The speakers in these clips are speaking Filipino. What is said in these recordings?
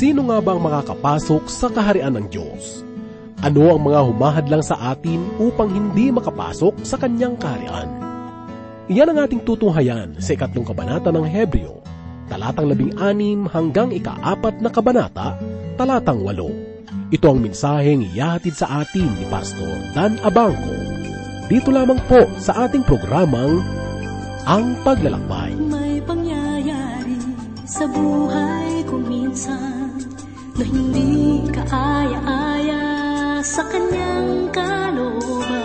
Sino nga ba ang makakapasok sa kaharian ng Diyos? Ano ang mga humahadlang sa atin upang hindi makapasok sa kanyang kaharian? Iyan ang ating tutunghayan sa ikatlong kabanata ng Hebreo, talatang labing anim hanggang ikaapat na kabanata, talatang walo. Ito ang mensaheng iyahatid sa atin ni Pastor Dan Abangco. Dito lamang po sa ating programang Ang Paglalakbay. May pangyayari sa buhay ko minsan na hindi kaaya-aya sa kanyang kalooban.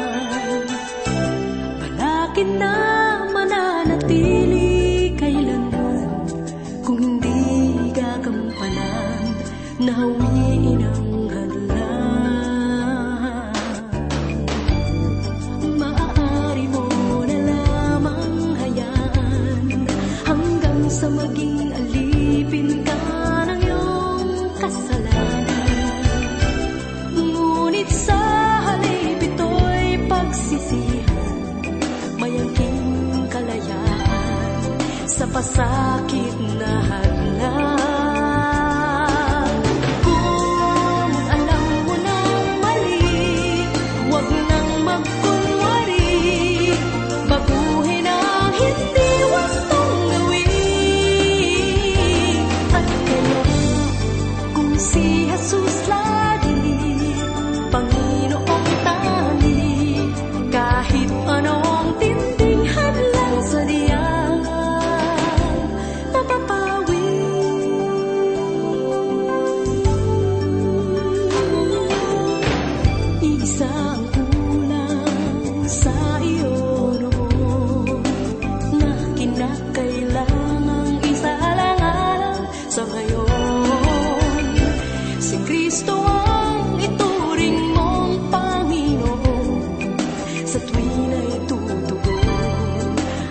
Sa tuwing ay tutugon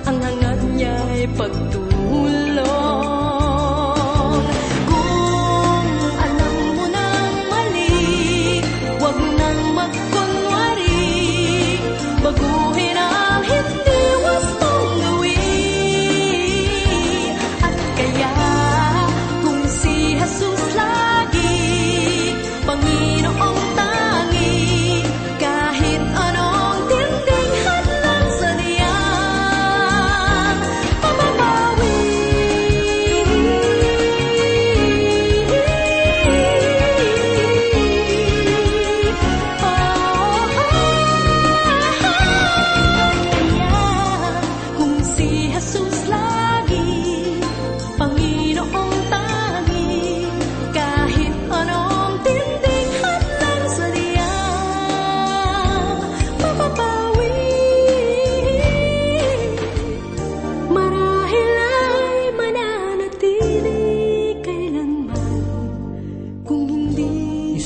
ang hangad niya'y pagtulong.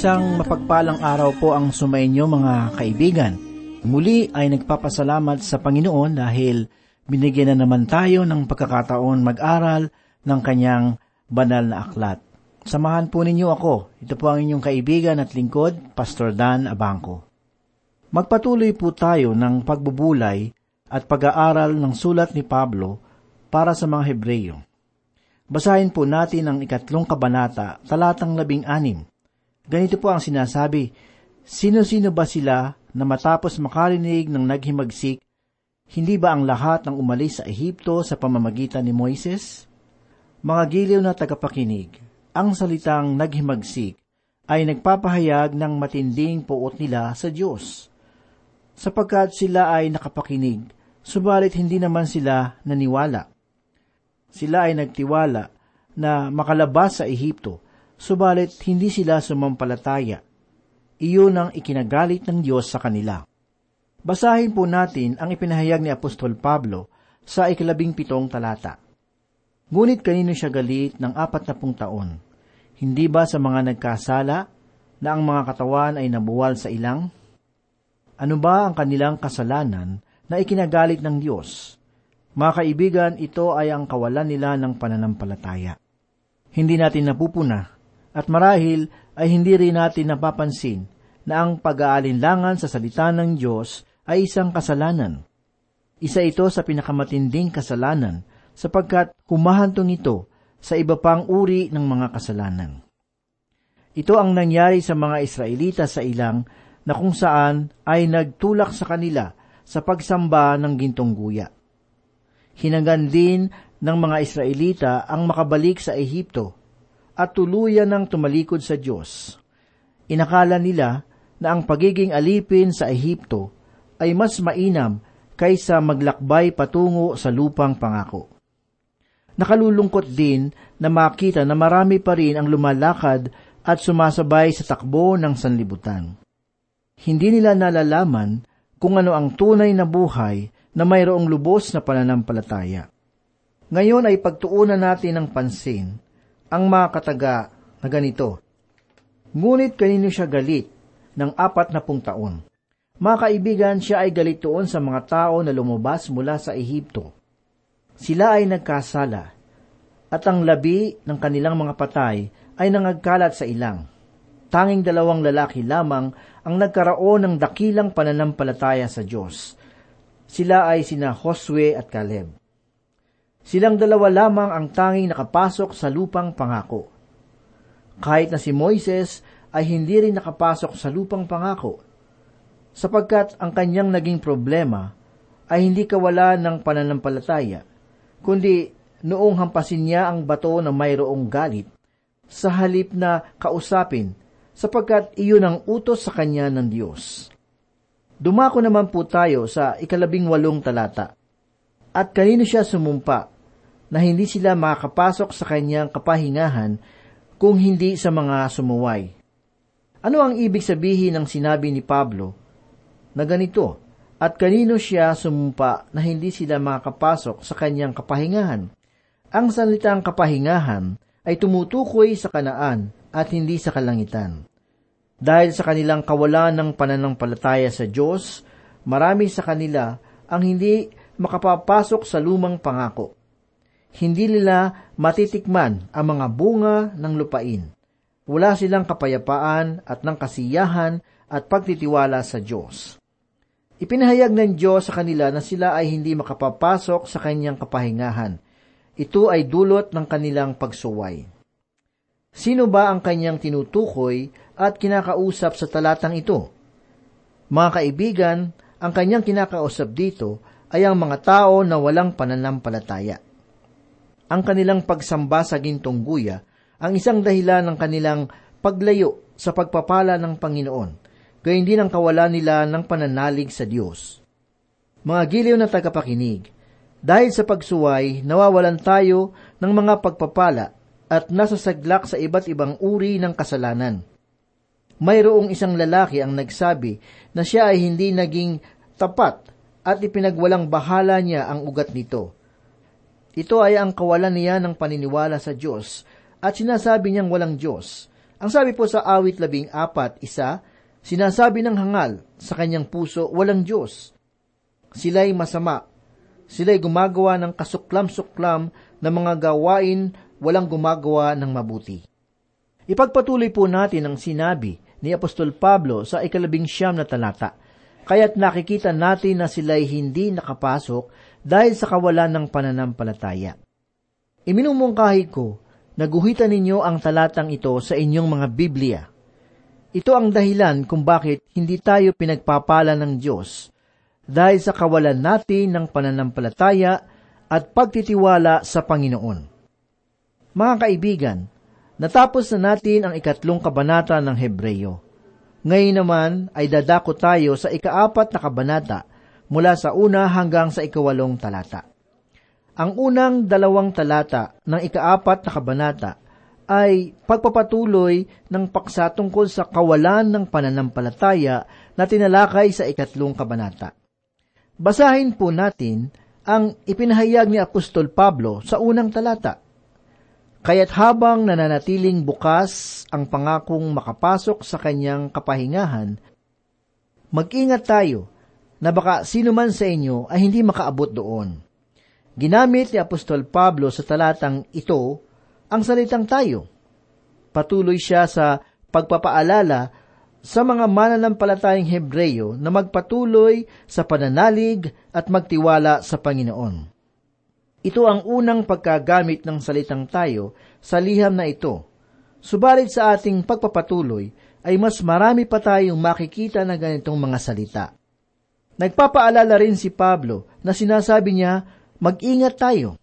Isang mapagpalang araw po ang sumainyo mga kaibigan. Muli ay nagpapasalamat sa Panginoon dahil binigyan na naman tayo ng pagkakataon mag-aral ng kanyang banal na aklat. Samahan po ninyo ako. Ito po ang inyong kaibigan at lingkod, Pastor Dan Abangco. Magpatuloy po tayo ng pagbubulay at pag-aaral ng sulat ni Pablo para sa mga Hebreyo. Basahin po natin ang ikatlong kabanata, talatang labing anim. Ganito po ang sinasabi, Sino-sino ba sila na matapos makarinig ng naghimagsik, hindi ba ang lahat ng umalis sa Ehipto sa pamamagitan ni Moises? Mga giliw na tagapakinig, ang salitang naghimagsik ay nagpapahayag ng matinding puot nila sa Diyos. Sapagkat sila ay nakapakinig, subalit hindi naman sila naniwala. Sila ay nagtiwala na makalabas sa Ehipto, subalit hindi sila sumampalataya. Iyon ang ikinagalit ng Diyos sa kanila. Basahin po natin ang ipinahayag ni Apostol Pablo sa ikalabing pitong talata. Ngunit kanino siya galit ng apat na pung taon? Hindi ba sa mga nagkasala na ang mga katawan ay nabuwal sa ilang? Ano ba ang kanilang kasalanan na ikinagalit ng Diyos? Mga kaibigan, ito ay ang kawalan nila ng pananampalataya. Hindi natin napupuna at marahil ay hindi rin natin napapansin na ang pag-aalinlangan sa salita ng Diyos ay isang kasalanan. Isa ito sa pinakamatinding kasalanan sapagkat humahantong ito sa iba pang uri ng mga kasalanan. Ito ang nangyari sa mga Israelita sa ilang na kung saan ay nagtulak sa kanila sa pagsamba ng gintong guya. Hinagan din ng mga Israelita ang makabalik sa Ehipto at tuluyan ng tumalikod sa Diyos. Inakala nila na ang pagiging alipin sa Ehipto ay mas mainam kaysa maglakbay patungo sa lupang pangako. Nakalulungkot din na makita na marami pa rin ang lumalakad at sumasabay sa takbo ng sanlibutan. Hindi nila nalalaman kung ano ang tunay na buhay na mayroong lubos na pananampalataya. Ngayon ay pagtuunan natin ng pansin ang mga kataga na ganito. Ngunit kanino siya galit ng apat na pung taon? Mga kaibigan, siya ay galit doon sa mga tao na lumabas mula sa Ehipto sila ay nagkasala, at ang labi ng kanilang mga patay ay nangagkalat sa ilang. Tanging dalawang lalaki lamang ang nagkaroon ng dakilang pananampalataya sa Diyos. Sila ay sina Josue at Caleb. Silang dalawa lamang ang tanging nakapasok sa lupang pangako. Kahit na si Moises ay hindi rin nakapasok sa lupang pangako, sapagkat ang kanyang naging problema ay hindi kawala ng pananampalataya, kundi noong hampasin niya ang bato na mayroong galit, sa halip na kausapin, sapagkat iyon ang utos sa kanya ng Diyos. Dumako naman po tayo sa ikalabing walong talata. At kanino siya sumumpa na hindi sila makakapasok sa kanyang kapahingahan kung hindi sa mga sumuway. Ano ang ibig sabihin ng sinabi ni Pablo na ganito? At kanino siya sumumpa na hindi sila makakapasok sa kanyang kapahingahan? Ang salitang kapahingahan ay tumutukoy sa kanaan at hindi sa kalangitan. Dahil sa kanilang kawalan ng pananampalataya sa Diyos, marami sa kanila ang hindi makapapasok sa lumang pangako. Hindi nila matitikman ang mga bunga ng lupain. Wala silang kapayapaan at ng kasiyahan at pagtitiwala sa Diyos. Ipinahayag ng Diyos sa kanila na sila ay hindi makapapasok sa kanyang kapahingahan. Ito ay dulot ng kanilang pagsuway. Sino ba ang kanyang tinutukoy at kinakausap sa talatang ito? Mga kaibigan, ang kanyang kinakausap dito ay ang mga tao na walang pananampalataya. Ang kanilang pagsamba sa gintong guya ang isang dahilan ng kanilang paglayo sa pagpapala ng Panginoon gayon din ang kawalan nila ng pananalig sa Diyos. Mga giliw na tagapakinig, dahil sa pagsuway, nawawalan tayo ng mga pagpapala at nasasaglak sa iba't ibang uri ng kasalanan. Mayroong isang lalaki ang nagsabi na siya ay hindi naging tapat at ipinagwalang bahala niya ang ugat nito. Ito ay ang kawalan niya ng paniniwala sa Diyos at sinasabi niyang walang Diyos. Ang sabi po sa awit labing apat, isa, Sinasabi ng hangal sa kanyang puso, walang Diyos. Sila'y masama. Sila'y gumagawa ng kasuklam-suklam na mga gawain walang gumagawa ng mabuti. Ipagpatuloy po natin ang sinabi ni Apostol Pablo sa ikalabing siyam na talata, kaya't nakikita natin na sila'y hindi nakapasok dahil sa kawalan ng pananampalataya. Iminumungkahi ko, naguhitan ninyo ang talatang ito sa inyong mga Biblia ito ang dahilan kung bakit hindi tayo pinagpapala ng Diyos dahil sa kawalan natin ng pananampalataya at pagtitiwala sa Panginoon. Mga kaibigan, natapos na natin ang ikatlong kabanata ng Hebreyo. Ngayon naman ay dadako tayo sa ikaapat na kabanata mula sa una hanggang sa ikawalong talata. Ang unang dalawang talata ng ikaapat na kabanata ay pagpapatuloy ng paksa tungkol sa kawalan ng pananampalataya na tinalakay sa ikatlong kabanata. Basahin po natin ang ipinahayag ni Apostol Pablo sa unang talata. Kaya't habang nananatiling bukas ang pangakong makapasok sa kanyang kapahingahan, mag-ingat tayo na baka sino man sa inyo ay hindi makaabot doon. Ginamit ni Apostol Pablo sa talatang ito ang salitang tayo. Patuloy siya sa pagpapaalala sa mga mananampalatayang Hebreyo na magpatuloy sa pananalig at magtiwala sa Panginoon. Ito ang unang pagkagamit ng salitang tayo sa liham na ito. Subalit sa ating pagpapatuloy, ay mas marami pa tayong makikita na ganitong mga salita. Nagpapaalala rin si Pablo na sinasabi niya, mag-ingat tayo.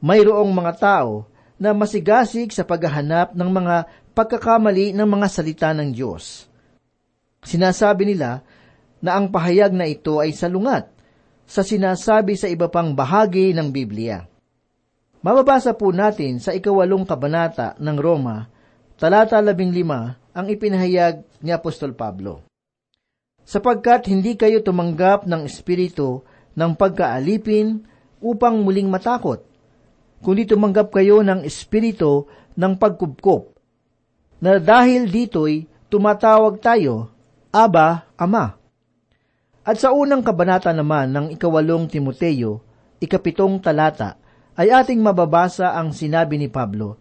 Mayroong mga tao na masigasig sa paghahanap ng mga pagkakamali ng mga salita ng Diyos. Sinasabi nila na ang pahayag na ito ay salungat sa sinasabi sa iba pang bahagi ng Biblia. Mababasa po natin sa ikawalong kabanata ng Roma, talata labing lima, ang ipinahayag ni Apostol Pablo. Sapagkat hindi kayo tumanggap ng espiritu ng pagkaalipin upang muling matakot, kundi tumanggap kayo ng espiritu ng pagkupkop, na dahil dito'y tumatawag tayo, Aba, Ama. At sa unang kabanata naman ng ikawalong Timoteo, ikapitong talata, ay ating mababasa ang sinabi ni Pablo,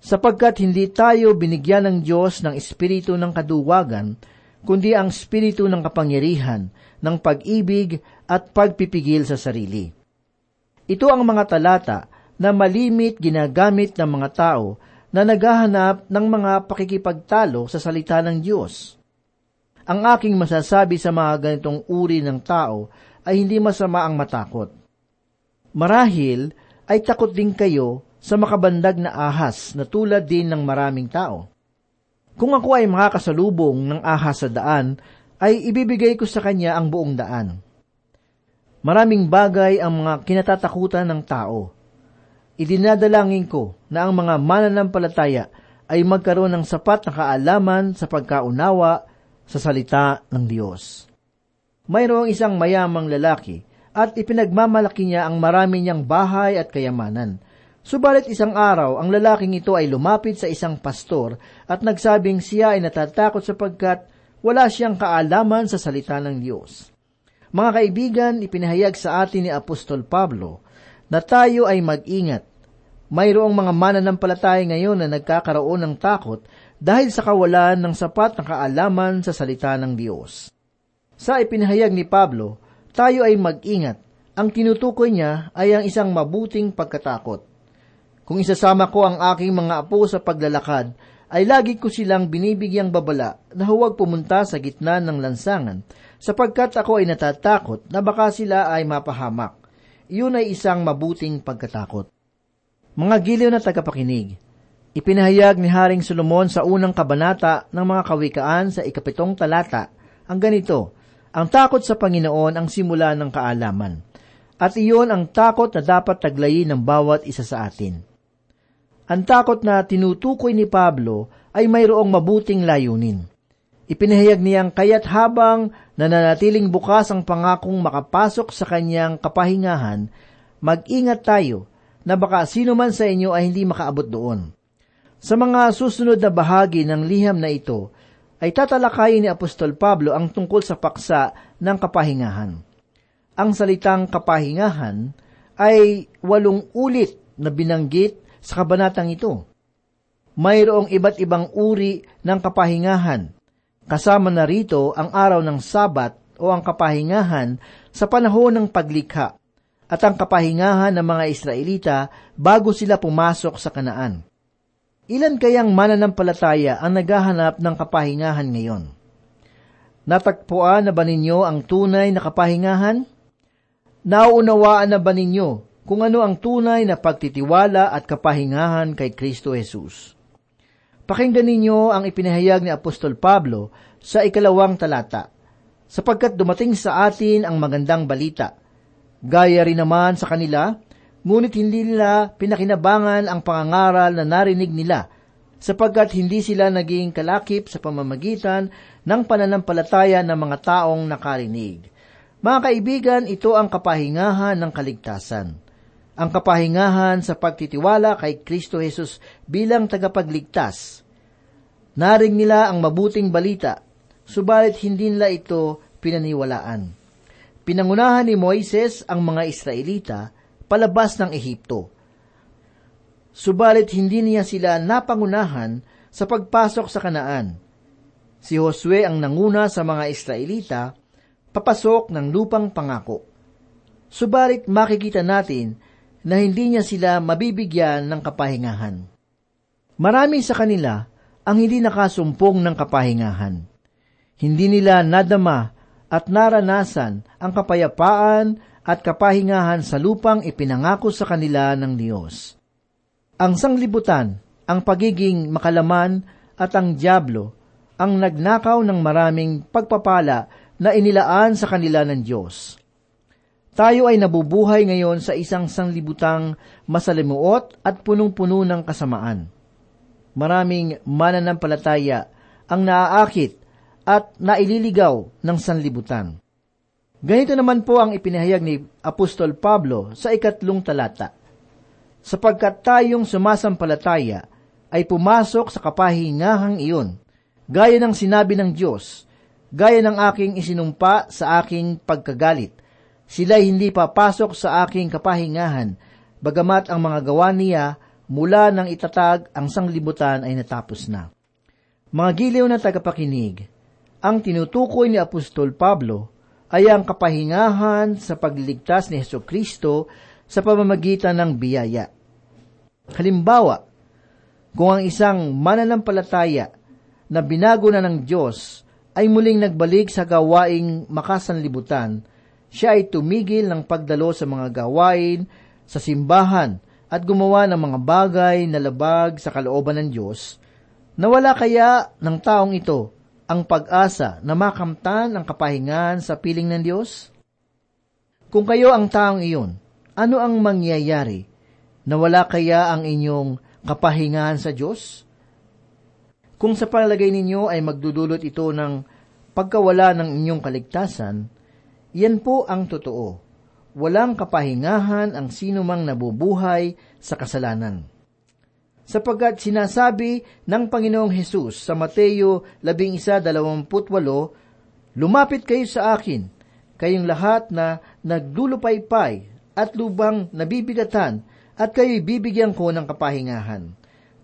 sapagkat hindi tayo binigyan ng Diyos ng espiritu ng kaduwagan, kundi ang espiritu ng kapangyarihan, ng pag-ibig at pagpipigil sa sarili. Ito ang mga talata na malimit ginagamit ng mga tao na naghahanap ng mga pakikipagtalo sa salita ng Diyos. Ang aking masasabi sa mga ganitong uri ng tao ay hindi masama ang matakot. Marahil ay takot din kayo sa makabandag na ahas na tulad din ng maraming tao. Kung ako ay makakasalubong ng ahas sa daan, ay ibibigay ko sa kanya ang buong daan. Maraming bagay ang mga kinatatakutan ng tao. Idinadalangin ko na ang mga mananampalataya ay magkaroon ng sapat na kaalaman sa pagkaunawa sa salita ng Diyos. Mayroong isang mayamang lalaki at ipinagmamalaki niya ang marami niyang bahay at kayamanan. Subalit isang araw, ang lalaking ito ay lumapit sa isang pastor at nagsabing siya ay natatakot sapagkat wala siyang kaalaman sa salita ng Diyos. Mga kaibigan, ipinahayag sa atin ni Apostol Pablo na tayo ay mag-ingat. Mayroong mga mananampalataya ngayon na nagkakaroon ng takot dahil sa kawalan ng sapat na kaalaman sa salita ng Diyos. Sa ipinahayag ni Pablo, tayo ay mag-ingat. Ang tinutukoy niya ay ang isang mabuting pagkatakot. Kung isasama ko ang aking mga apo sa paglalakad, ay lagi ko silang binibigyang babala na huwag pumunta sa gitna ng lansangan, sapagkat ako ay natatakot na baka sila ay mapahamak. Iyon ay isang mabuting pagkatakot. Mga giliw na tagapakinig, ipinahayag ni Haring Solomon sa unang kabanata ng mga kawikaan sa ikapitong talata ang ganito, ang takot sa Panginoon ang simula ng kaalaman. At iyon ang takot na dapat taglayin ng bawat isa sa atin. Ang takot na tinutukoy ni Pablo ay mayroong mabuting layunin. Ipinahayag niyang kaya't habang nananatiling bukas ang pangakong makapasok sa kanyang kapahingahan, mag-ingat tayo na baka sino man sa inyo ay hindi makaabot doon. Sa mga susunod na bahagi ng liham na ito, ay tatalakayin ni Apostol Pablo ang tungkol sa paksa ng kapahingahan. Ang salitang kapahingahan ay walong ulit na binanggit sa kabanatang ito. Mayroong iba't ibang uri ng kapahingahan. Kasama na rito ang araw ng Sabat o ang kapahingahan sa panahon ng paglikha at ang kapahingahan ng mga Israelita bago sila pumasok sa kanaan. Ilan kayang mananampalataya ang naghahanap ng kapahingahan ngayon? Natagpuan na ba ninyo ang tunay na kapahingahan? Nauunawaan na ba ninyo kung ano ang tunay na pagtitiwala at kapahingahan kay Kristo Jesus? Pakinggan ninyo ang ipinahayag ni Apostol Pablo sa ikalawang talata, sapagkat dumating sa atin ang magandang balita. Gaya rin naman sa kanila, ngunit hindi nila pinakinabangan ang pangangaral na narinig nila, sapagkat hindi sila naging kalakip sa pamamagitan ng pananampalataya ng mga taong nakarinig. Mga kaibigan, ito ang kapahingahan ng kaligtasan. Ang kapahingahan sa pagtitiwala kay Kristo Jesus bilang tagapagligtas. Naring nila ang mabuting balita, subalit hindi nila ito pinaniwalaan. Pinangunahan ni Moises ang mga Israelita palabas ng Ehipto. Subalit hindi niya sila napangunahan sa pagpasok sa kanaan. Si Josue ang nanguna sa mga Israelita papasok ng lupang pangako. Subalit makikita natin na hindi niya sila mabibigyan ng kapahingahan. Marami sa kanila ang hindi nakasumpong ng kapahingahan. Hindi nila nadama at naranasan ang kapayapaan at kapahingahan sa lupang ipinangako sa kanila ng Diyos. Ang sanglibutan, ang pagiging makalaman at ang diablo ang nagnakaw ng maraming pagpapala na inilaan sa kanila ng Diyos. Tayo ay nabubuhay ngayon sa isang sanglibutang masalimuot at punong-puno ng kasamaan. Maraming mananampalataya ang naaakit at naililigaw ng sanlibutan. Ganito naman po ang ipinahayag ni Apostol Pablo sa ikatlong talata. Sapagkat tayong sumasampalataya ay pumasok sa kapahingahang iyon, gaya ng sinabi ng Diyos, gaya ng aking isinumpa sa aking pagkagalit. Sila'y hindi papasok sa aking kapahingahan, bagamat ang mga gawa niya mula ng itatag ang sanglibutan ay natapos na. Mga giliw na tagapakinig, ang tinutukoy ni Apostol Pablo ay ang kapahingahan sa pagliligtas ni Heso Kristo sa pamamagitan ng biyaya. Halimbawa, kung ang isang mananampalataya na binago na ng Diyos ay muling nagbalik sa gawaing makasanlibutan, siya ay tumigil ng pagdalo sa mga gawain sa simbahan at gumawa ng mga bagay na labag sa kalooban ng Diyos, nawala kaya ng taong ito ang pag-asa na makamtan ang kapahingan sa piling ng Diyos? Kung kayo ang taong iyon, ano ang mangyayari? Nawala kaya ang inyong kapahingahan sa Diyos? Kung sa palagay ninyo ay magdudulot ito ng pagkawala ng inyong kaligtasan, yan po ang totoo. Walang kapahingahan ang sinumang nabubuhay sa kasalanan sapagkat sinasabi ng Panginoong Hesus sa Mateo 11.28, Lumapit kayo sa akin, kayong lahat na naglulupaypay at lubang nabibigatan, at kayo'y bibigyan ko ng kapahingahan.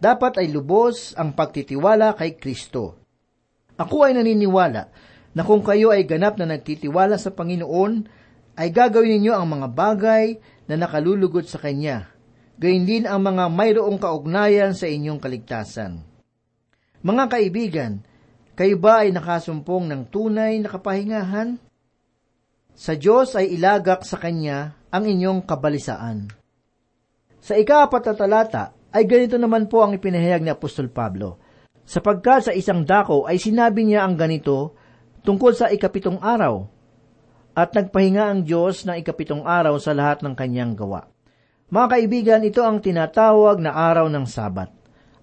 Dapat ay lubos ang pagtitiwala kay Kristo. Ako ay naniniwala na kung kayo ay ganap na nagtitiwala sa Panginoon, ay gagawin ninyo ang mga bagay na nakalulugod sa Kanya gayon din ang mga mayroong kaugnayan sa inyong kaligtasan. Mga kaibigan, kayo ba ay nakasumpong ng tunay na kapahingahan? Sa Diyos ay ilagak sa Kanya ang inyong kabalisaan. Sa ikaapat na talata ay ganito naman po ang ipinahayag ni Apostol Pablo. Sapagkat sa isang dako ay sinabi niya ang ganito tungkol sa ikapitong araw, at nagpahinga ang Diyos ng ikapitong araw sa lahat ng kanyang gawa. Mga kaibigan, ito ang tinatawag na araw ng Sabat.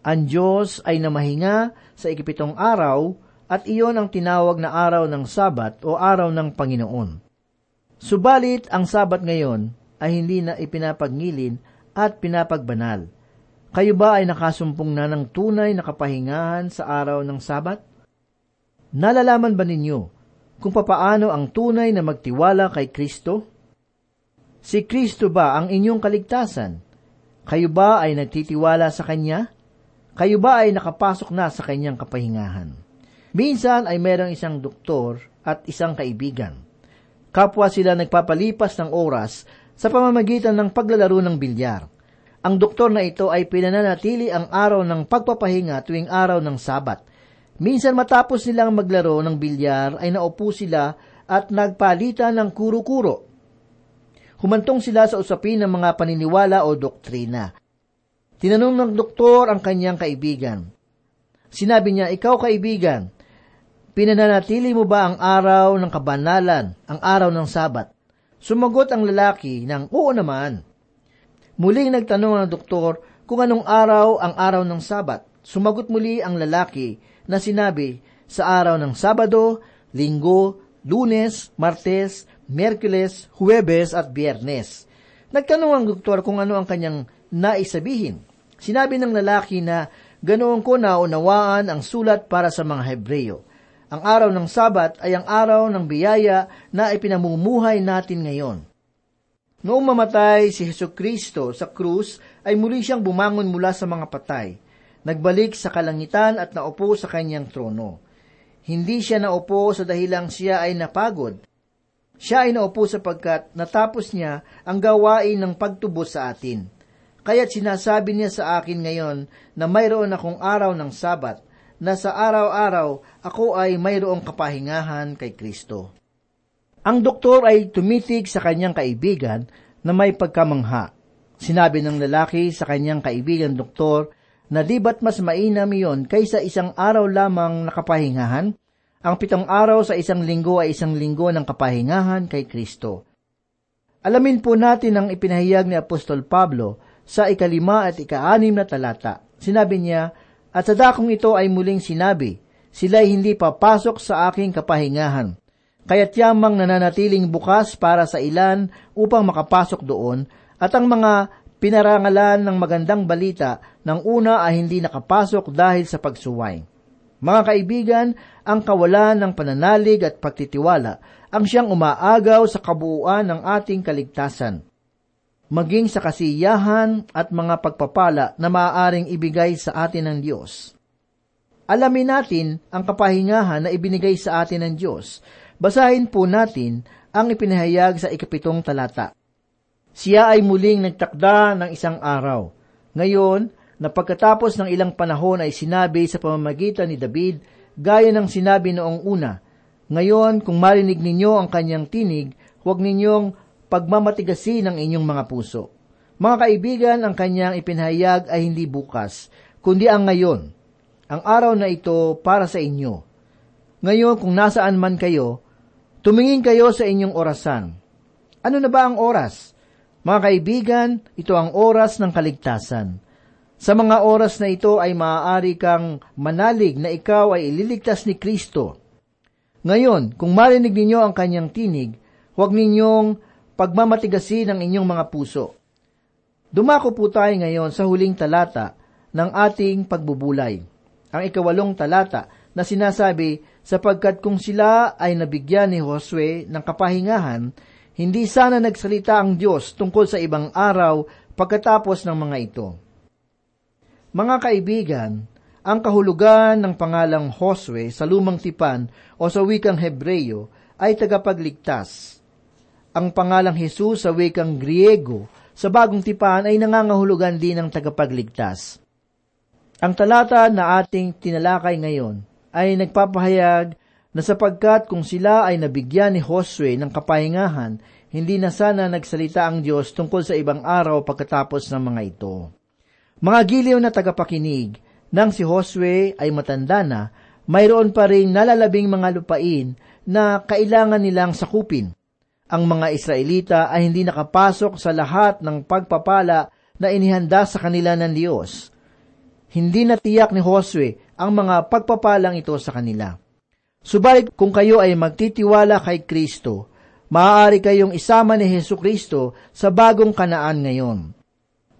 Ang Diyos ay namahinga sa ikipitong araw at iyon ang tinawag na araw ng Sabat o araw ng Panginoon. Subalit, ang Sabat ngayon ay hindi na ipinapagnilin at pinapagbanal. Kayo ba ay nakasumpong na ng tunay na kapahingahan sa araw ng Sabat? Nalalaman ba ninyo kung papaano ang tunay na magtiwala kay Kristo? Si Kristo ba ang inyong kaligtasan? Kayo ba ay nagtitiwala sa Kanya? Kayo ba ay nakapasok na sa Kanyang kapahingahan? Minsan ay merong isang doktor at isang kaibigan. Kapwa sila nagpapalipas ng oras sa pamamagitan ng paglalaro ng bilyar. Ang doktor na ito ay pinananatili ang araw ng pagpapahinga tuwing araw ng Sabat. Minsan matapos nilang maglaro ng bilyar ay naupo sila at nagpalitan ng kuro-kuro humantong sila sa usapin ng mga paniniwala o doktrina. Tinanong ng doktor ang kanyang kaibigan. Sinabi niya, ikaw kaibigan, pinananatili mo ba ang araw ng kabanalan, ang araw ng sabat? Sumagot ang lalaki ng oo naman. Muling nagtanong ang doktor kung anong araw ang araw ng sabat. Sumagot muli ang lalaki na sinabi, sa araw ng Sabado, Linggo, Lunes, Martes, Merkules, Huwebes at Biyernes. Nagtanong ang doktor kung ano ang kanyang naisabihin. Sinabi ng lalaki na ganoon ko naunawaan ang sulat para sa mga Hebreyo. Ang araw ng Sabat ay ang araw ng biyaya na ipinamumuhay natin ngayon. Noong mamatay si Heso Kristo sa krus, ay muli siyang bumangon mula sa mga patay. Nagbalik sa kalangitan at naupo sa kanyang trono. Hindi siya naupo sa dahilang siya ay napagod, siya ay naupo sapagkat natapos niya ang gawain ng pagtubos sa atin. Kaya't sinasabi niya sa akin ngayon na mayroon akong araw ng Sabat, na sa araw-araw ako ay mayroong kapahingahan kay Kristo. Ang doktor ay tumitig sa kanyang kaibigan na may pagkamangha. Sinabi ng lalaki sa kanyang kaibigan doktor na di ba't mas mainam iyon kaysa isang araw lamang nakapahingahan? Ang pitong araw sa isang linggo ay isang linggo ng kapahingahan kay Kristo. Alamin po natin ang ipinahayag ni Apostol Pablo sa ikalima at ikaanim na talata. Sinabi niya, At sa dakong ito ay muling sinabi, Sila'y hindi papasok sa aking kapahingahan. Kaya't yamang nananatiling bukas para sa ilan upang makapasok doon, at ang mga pinarangalan ng magandang balita ng una ay hindi nakapasok dahil sa pagsuway. Mga kaibigan, ang kawalan ng pananalig at pagtitiwala ang siyang umaagaw sa kabuuan ng ating kaligtasan. Maging sa kasiyahan at mga pagpapala na maaaring ibigay sa atin ng Diyos. Alamin natin ang kapahingahan na ibinigay sa atin ng Diyos. Basahin po natin ang ipinahayag sa ikapitong talata. Siya ay muling nagtakda ng isang araw. Ngayon, na pagkatapos ng ilang panahon ay sinabi sa pamamagitan ni David, gaya ng sinabi noong una, Ngayon, kung marinig ninyo ang kanyang tinig, huwag ninyong pagmamatigasin ang inyong mga puso. Mga kaibigan, ang kanyang ipinahayag ay hindi bukas, kundi ang ngayon. Ang araw na ito para sa inyo. Ngayon, kung nasaan man kayo, tumingin kayo sa inyong orasan. Ano na ba ang oras? Mga kaibigan, ito ang oras ng kaligtasan. Sa mga oras na ito ay maaari kang manalig na ikaw ay ililigtas ni Kristo. Ngayon, kung marinig ninyo ang kanyang tinig, huwag ninyong pagmamatigasin ang inyong mga puso. Dumako po tayo ngayon sa huling talata ng ating pagbubulay. Ang ikawalong talata na sinasabi, sapagkat kung sila ay nabigyan ni Josue ng kapahingahan, hindi sana nagsalita ang Diyos tungkol sa ibang araw pagkatapos ng mga ito. Mga kaibigan, ang kahulugan ng pangalang Josue sa lumang tipan o sa wikang Hebreyo ay tagapagligtas. Ang pangalang Jesus sa wikang Griego sa bagong tipan ay nangangahulugan din ng tagapagligtas. Ang talata na ating tinalakay ngayon ay nagpapahayag na sapagkat kung sila ay nabigyan ni Josue ng kapahingahan, hindi na sana nagsalita ang Diyos tungkol sa ibang araw pagkatapos ng mga ito. Mga giliw na tagapakinig, nang si Josue ay matanda na, mayroon pa rin nalalabing mga lupain na kailangan nilang sakupin. Ang mga Israelita ay hindi nakapasok sa lahat ng pagpapala na inihanda sa kanila ng Diyos. Hindi natiyak ni Josue ang mga pagpapalang ito sa kanila. Subalit kung kayo ay magtitiwala kay Kristo, maaari kayong isama ni Heso Kristo sa bagong kanaan ngayon.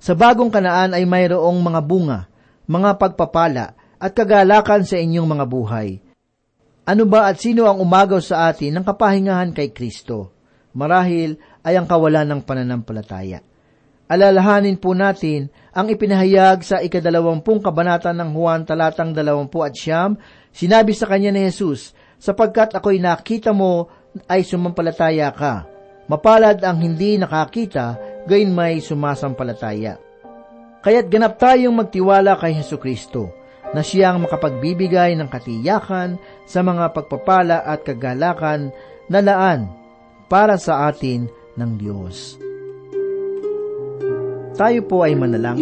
Sa bagong kanaan ay mayroong mga bunga, mga pagpapala, at kagalakan sa inyong mga buhay. Ano ba at sino ang umagaw sa atin ng kapahingahan kay Kristo? Marahil ay ang kawalan ng pananampalataya. Alalahanin po natin ang ipinahayag sa ikadalawampung kabanata ng Juan talatang dalawampu at siyam, sinabi sa kanya ni Jesus, sapagkat ako'y nakita mo ay sumampalataya ka. Mapalad ang hindi nakakita, gayon may sumasampalataya. Kaya't ganap tayong magtiwala kay Heso Kristo, na siyang makapagbibigay ng katiyakan sa mga pagpapala at kagalakan na laan para sa atin ng Diyos. Tayo po ay manalangin.